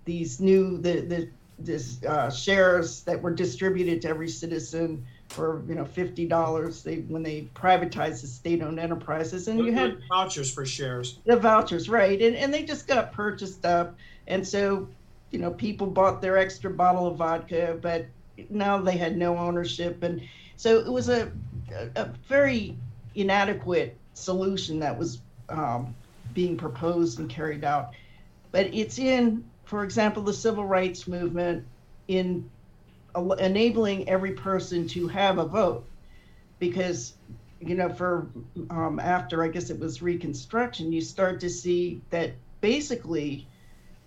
these new the the this uh, shares that were distributed to every citizen for you know fifty dollars. They when they privatized the state-owned enterprises, and you had vouchers for shares. The vouchers, right? And and they just got purchased up, and so you know people bought their extra bottle of vodka, but now they had no ownership, and so it was a a, a very inadequate solution that was um, being proposed and carried out. But it's in, for example, the civil rights movement in enabling every person to have a vote. Because you know for um, after i guess it was reconstruction you start to see that basically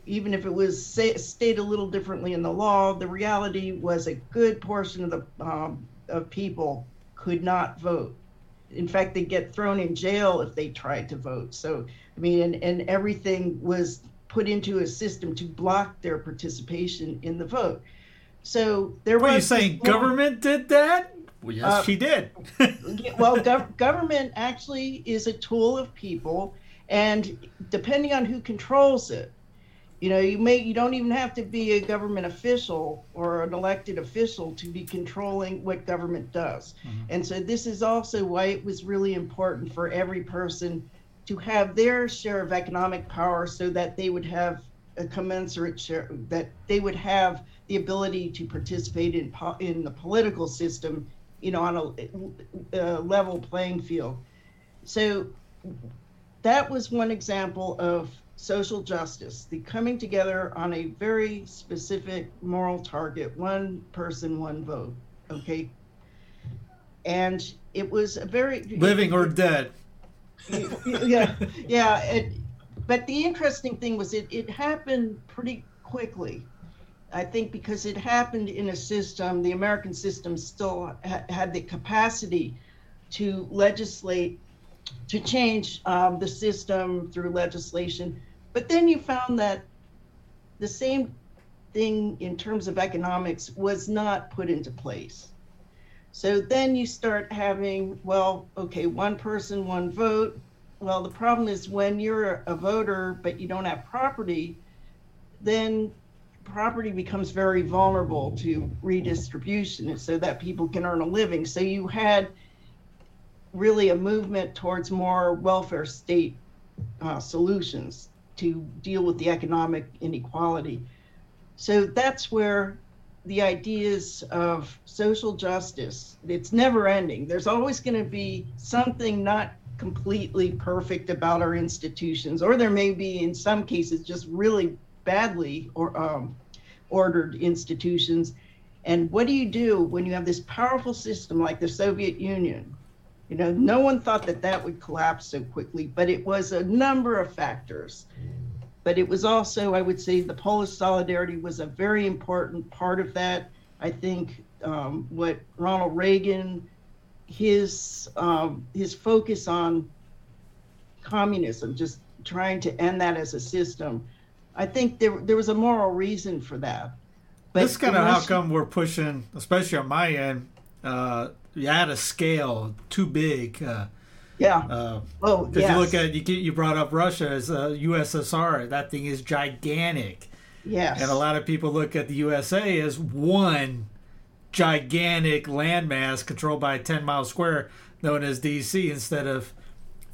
even if it was say, stated a little differently in the law the reality was a good portion of the um, of people could not vote. In fact they get thrown in jail if they tried to vote. So i mean and, and everything was put into a system to block their participation in the vote. So there What are you saying? this Government did that? Well, yes, Uh, she did. Well, gov- government actually is a tool of people, and depending on who controls it, you know, you may you don't even have to be a government official or an elected official to be controlling what government does. And so this is also why it was really important for every person to have their share of economic power, so that they would have a commensurate share, that they would have the ability to participate in po- in the political system you know, on a, a level playing field. So that was one example of social justice, the coming together on a very specific moral target, one person, one vote. Okay. And it was a very Living or dead. yeah, yeah. It, but the interesting thing was it, it happened pretty quickly. I think because it happened in a system, the American system still ha- had the capacity to legislate, to change um, the system through legislation. But then you found that the same thing in terms of economics was not put into place. So then you start having, well, okay, one person, one vote. Well, the problem is when you're a voter but you don't have property, then property becomes very vulnerable to redistribution so that people can earn a living. So you had really a movement towards more welfare state uh, solutions to deal with the economic inequality. So that's where the ideas of social justice, it's never ending. There's always going to be something not completely perfect about our institutions, or there may be, in some cases, just really badly or um, ordered institutions. And what do you do when you have this powerful system like the Soviet Union? You know, no one thought that that would collapse so quickly, but it was a number of factors. But it was also, I would say, the Polish solidarity was a very important part of that. I think um, what Ronald Reagan, his um, his focus on communism, just trying to end that as a system, I think there there was a moral reason for that. But That's kind of how come we're pushing, especially on my end, uh, you had a scale too big. Uh, Yeah. uh, oh, If yes. you look at you, get- you brought up Russia as uh, USSR. That thing is gigantic, yes. and a lot of people look at the USA as one gigantic landmass controlled by a 10 mile square known as DC instead of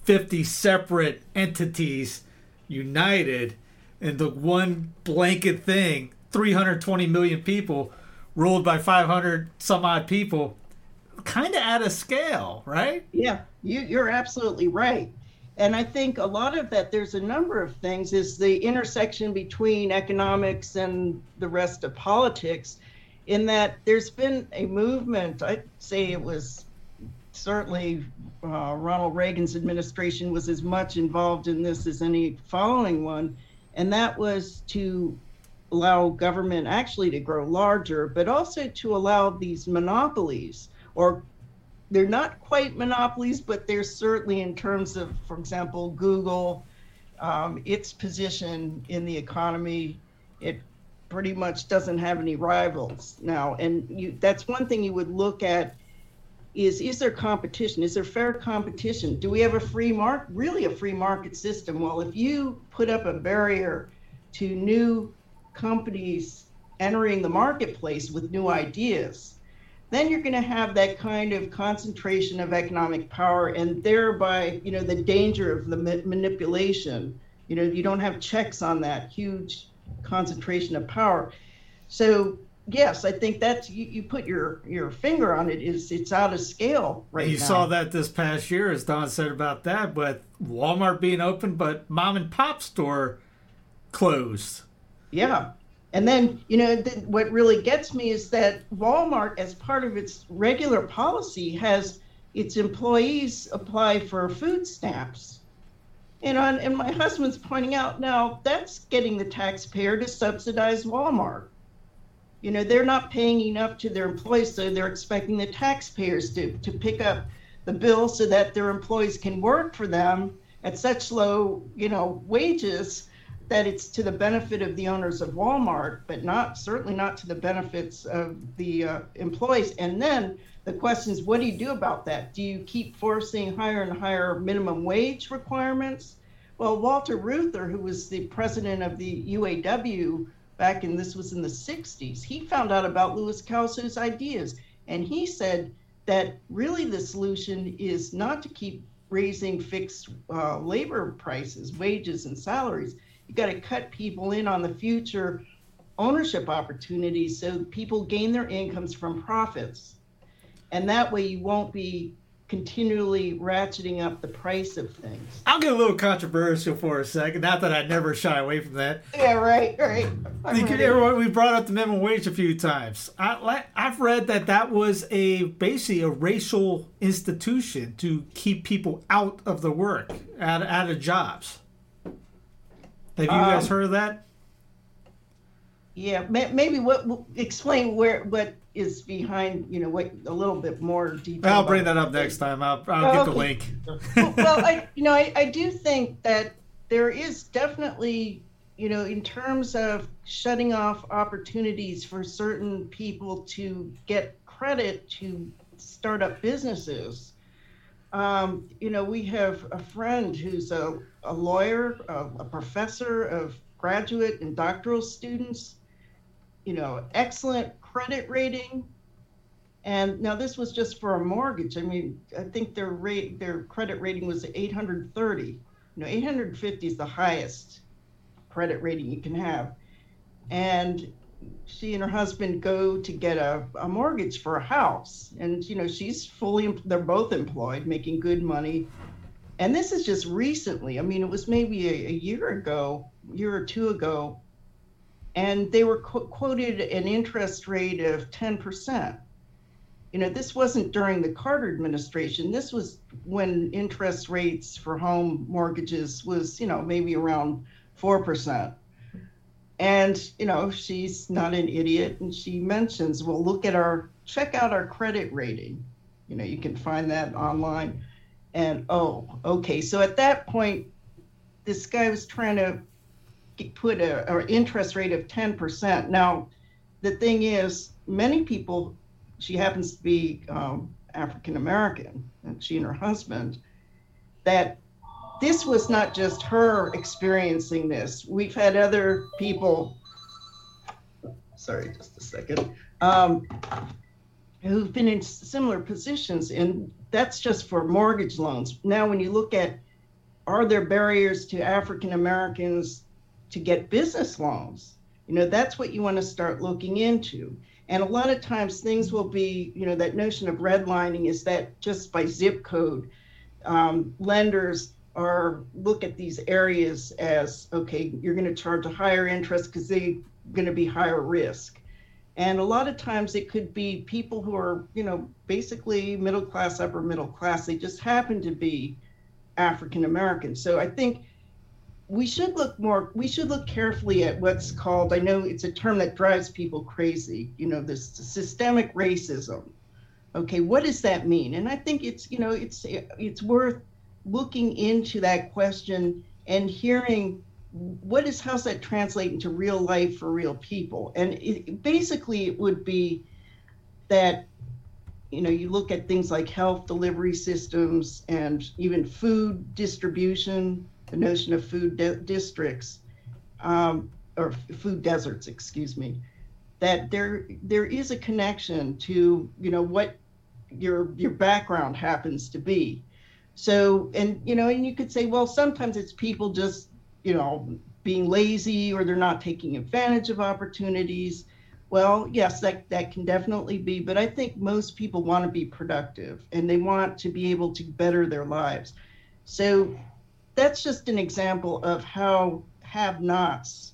50 separate entities united into one blanket thing. 320 million people ruled by 500 some odd people. Kind of at a scale, right? Yeah, you, you're absolutely right. And I think a lot of that, there's a number of things, is the intersection between economics and the rest of politics, in that there's been a movement, I'd say it was certainly uh, Ronald Reagan's administration was as much involved in this as any following one, and that was to allow government actually to grow larger, but also to allow these monopolies or they're not quite monopolies, but they're certainly in terms of, for example, Google, um, its position in the economy, it pretty much doesn't have any rivals now. And you, that's one thing you would look at is is there competition? Is there fair competition? Do we have a free market? Really, a free market system? Well, if you put up a barrier to new companies entering the marketplace with new ideas, then you're going to have that kind of concentration of economic power and thereby you know the danger of the ma- manipulation you know you don't have checks on that huge concentration of power so yes i think that's you, you put your your finger on it is it's out of scale right now. you now. saw that this past year, as Dawn said about that, with Walmart being open, but mom and pop store closed. Yeah. And then, you know, th- what really gets me is that Walmart, as part of its regular policy, has its employees apply for food stamps. And and, and my husband's pointing out now that's getting the taxpayer to subsidize Walmart. You know, they're not paying enough to their employees, so they're expecting the taxpayers to, to pick up the bill so that their employees can work for them at such low, you know, wages that it's to the benefit of the owners of Walmart, but not certainly not to the benefits of the uh, employees. And then the question is, what do you do about that? Do you keep forcing higher and higher minimum wage requirements? Well, Walter Reuther, who was the president of the UAW back in this was in the 60s, he found out about Louis Kelso's ideas. And he said that really the solution is not to keep raising fixed uh, labor prices, wages, and salaries. You got to cut people in on the future ownership opportunities so people gain their incomes from profits. And that way you won't be continually ratcheting up the price of things. I'll get a little controversial for a second. Not that I never shy away from that. Yeah, right, right. Everyone, we brought up the minimum wage a few times. I, I've read that that was a basically a racial institution to keep people out of the work, out, out of jobs. Have you guys um, heard of that? Yeah, maybe what explain where what is behind you know what a little bit more detail. I'll bring that up next time. I'll, I'll oh, get the link. well, well, I you know I, I do think that there is definitely you know in terms of shutting off opportunities for certain people to get credit to start up businesses. Um, you know, we have a friend who's a, a lawyer, a, a professor of graduate and doctoral students you know, excellent credit rating. And now this was just for a mortgage. I mean, I think their rate, their credit rating was 830. You know, 850 is the highest credit rating you can have. And she and her husband go to get a, a mortgage for a house. And, you know, she's fully, they're both employed, making good money. And this is just recently. I mean, it was maybe a, a year ago, year or two ago, and they were qu- quoted an interest rate of 10%. You know, this wasn't during the Carter administration. This was when interest rates for home mortgages was, you know, maybe around 4%. And, you know, she's not an idiot. And she mentions, well, look at our, check out our credit rating. You know, you can find that online. And, oh, okay. So at that point, this guy was trying to put a, an interest rate of 10%. Now, the thing is, many people, she happens to be um, African American, and she and her husband, that this was not just her experiencing this. We've had other people, sorry, just a second, um, who've been in similar positions, and that's just for mortgage loans. Now, when you look at are there barriers to African Americans to get business loans. You know, that's what you want to start looking into. And a lot of times things will be, you know, that notion of redlining is that just by zip code, um, lenders are look at these areas as okay, you're going to charge a higher interest because they're going to be higher risk. And a lot of times it could be people who are, you know, basically middle class, upper middle class. They just happen to be African American. So I think we should look more we should look carefully at what's called i know it's a term that drives people crazy you know this systemic racism. Okay what does that mean? And i think it's you know it's it's worth looking into that question and hearing what is how's that translate into real life for real people? And it, basically it would be that you know you look at things like health delivery systems and even food distribution the notion of food de- districts um, or food deserts, excuse me, that there there is a connection to you know what your your background happens to be. So and you know and you could say well sometimes it's people just you know being lazy or they're not taking advantage of opportunities. Well, yes, that, that can definitely be, but I think most people want to be productive and they want to be able to better their lives. So that's just an example of how have nots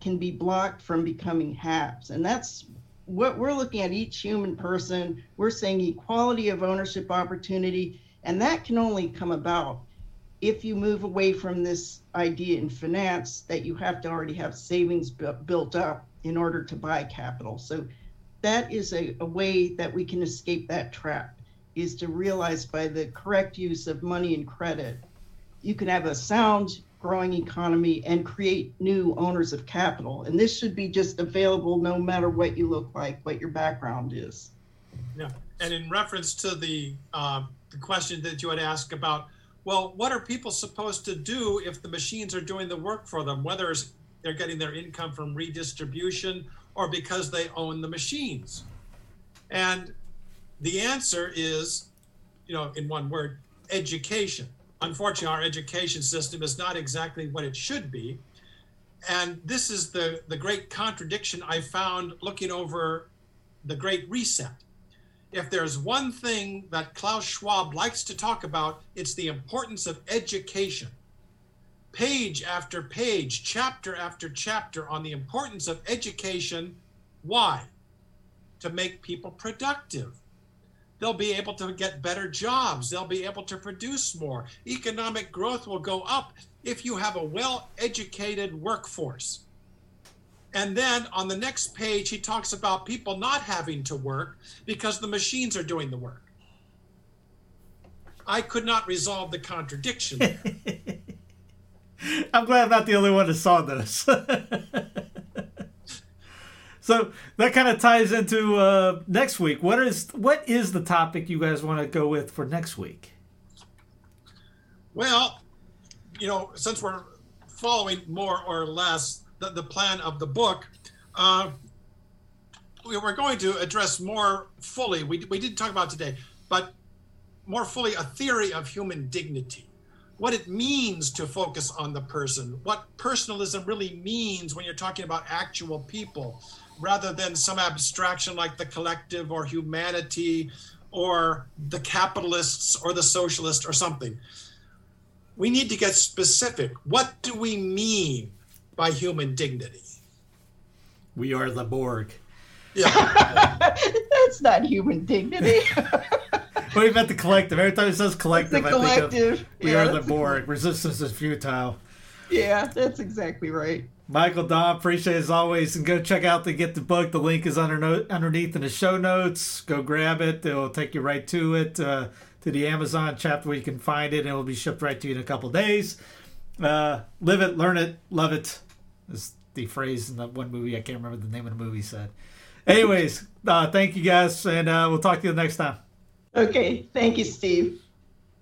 can be blocked from becoming haves. And that's what we're looking at each human person. We're saying equality of ownership opportunity. And that can only come about if you move away from this idea in finance that you have to already have savings built up in order to buy capital. So that is a, a way that we can escape that trap is to realize by the correct use of money and credit you can have a sound growing economy and create new owners of capital. And this should be just available no matter what you look like, what your background is. Yeah, and in reference to the uh, the question that you had asked about, well, what are people supposed to do if the machines are doing the work for them, whether they're getting their income from redistribution or because they own the machines? And the answer is, you know, in one word, education. Unfortunately, our education system is not exactly what it should be. And this is the, the great contradiction I found looking over the Great Reset. If there's one thing that Klaus Schwab likes to talk about, it's the importance of education. Page after page, chapter after chapter on the importance of education. Why? To make people productive They'll be able to get better jobs. They'll be able to produce more. Economic growth will go up if you have a well educated workforce. And then on the next page, he talks about people not having to work because the machines are doing the work. I could not resolve the contradiction. I'm glad I'm not the only one that saw this. So that kind of ties into uh, next week. What is what is the topic you guys want to go with for next week? Well, you know, since we're following more or less the, the plan of the book, uh, we we're going to address more fully. We we didn't talk about today, but more fully a theory of human dignity what it means to focus on the person, what personalism really means when you're talking about actual people, rather than some abstraction like the collective or humanity or the capitalists or the socialist or something. We need to get specific. What do we mean by human dignity? We are the Borg. Yeah. That's not human dignity. what do you meant the collective? Every time it says collective, the collective. I think of, we yeah, are the Borg. Resistance is futile. Yeah, that's exactly right. Michael Dawn, appreciate as always, and go check out the get the book. The link is under underneath in the show notes. Go grab it; it'll take you right to it, uh, to the Amazon chapter where you can find it, and it'll be shipped right to you in a couple days. Uh, live it, learn it, love it. Is the phrase in that one movie? I can't remember the name of the movie. Said. Anyways, uh, thank you guys, and uh, we'll talk to you next time. Okay, thank you, Steve.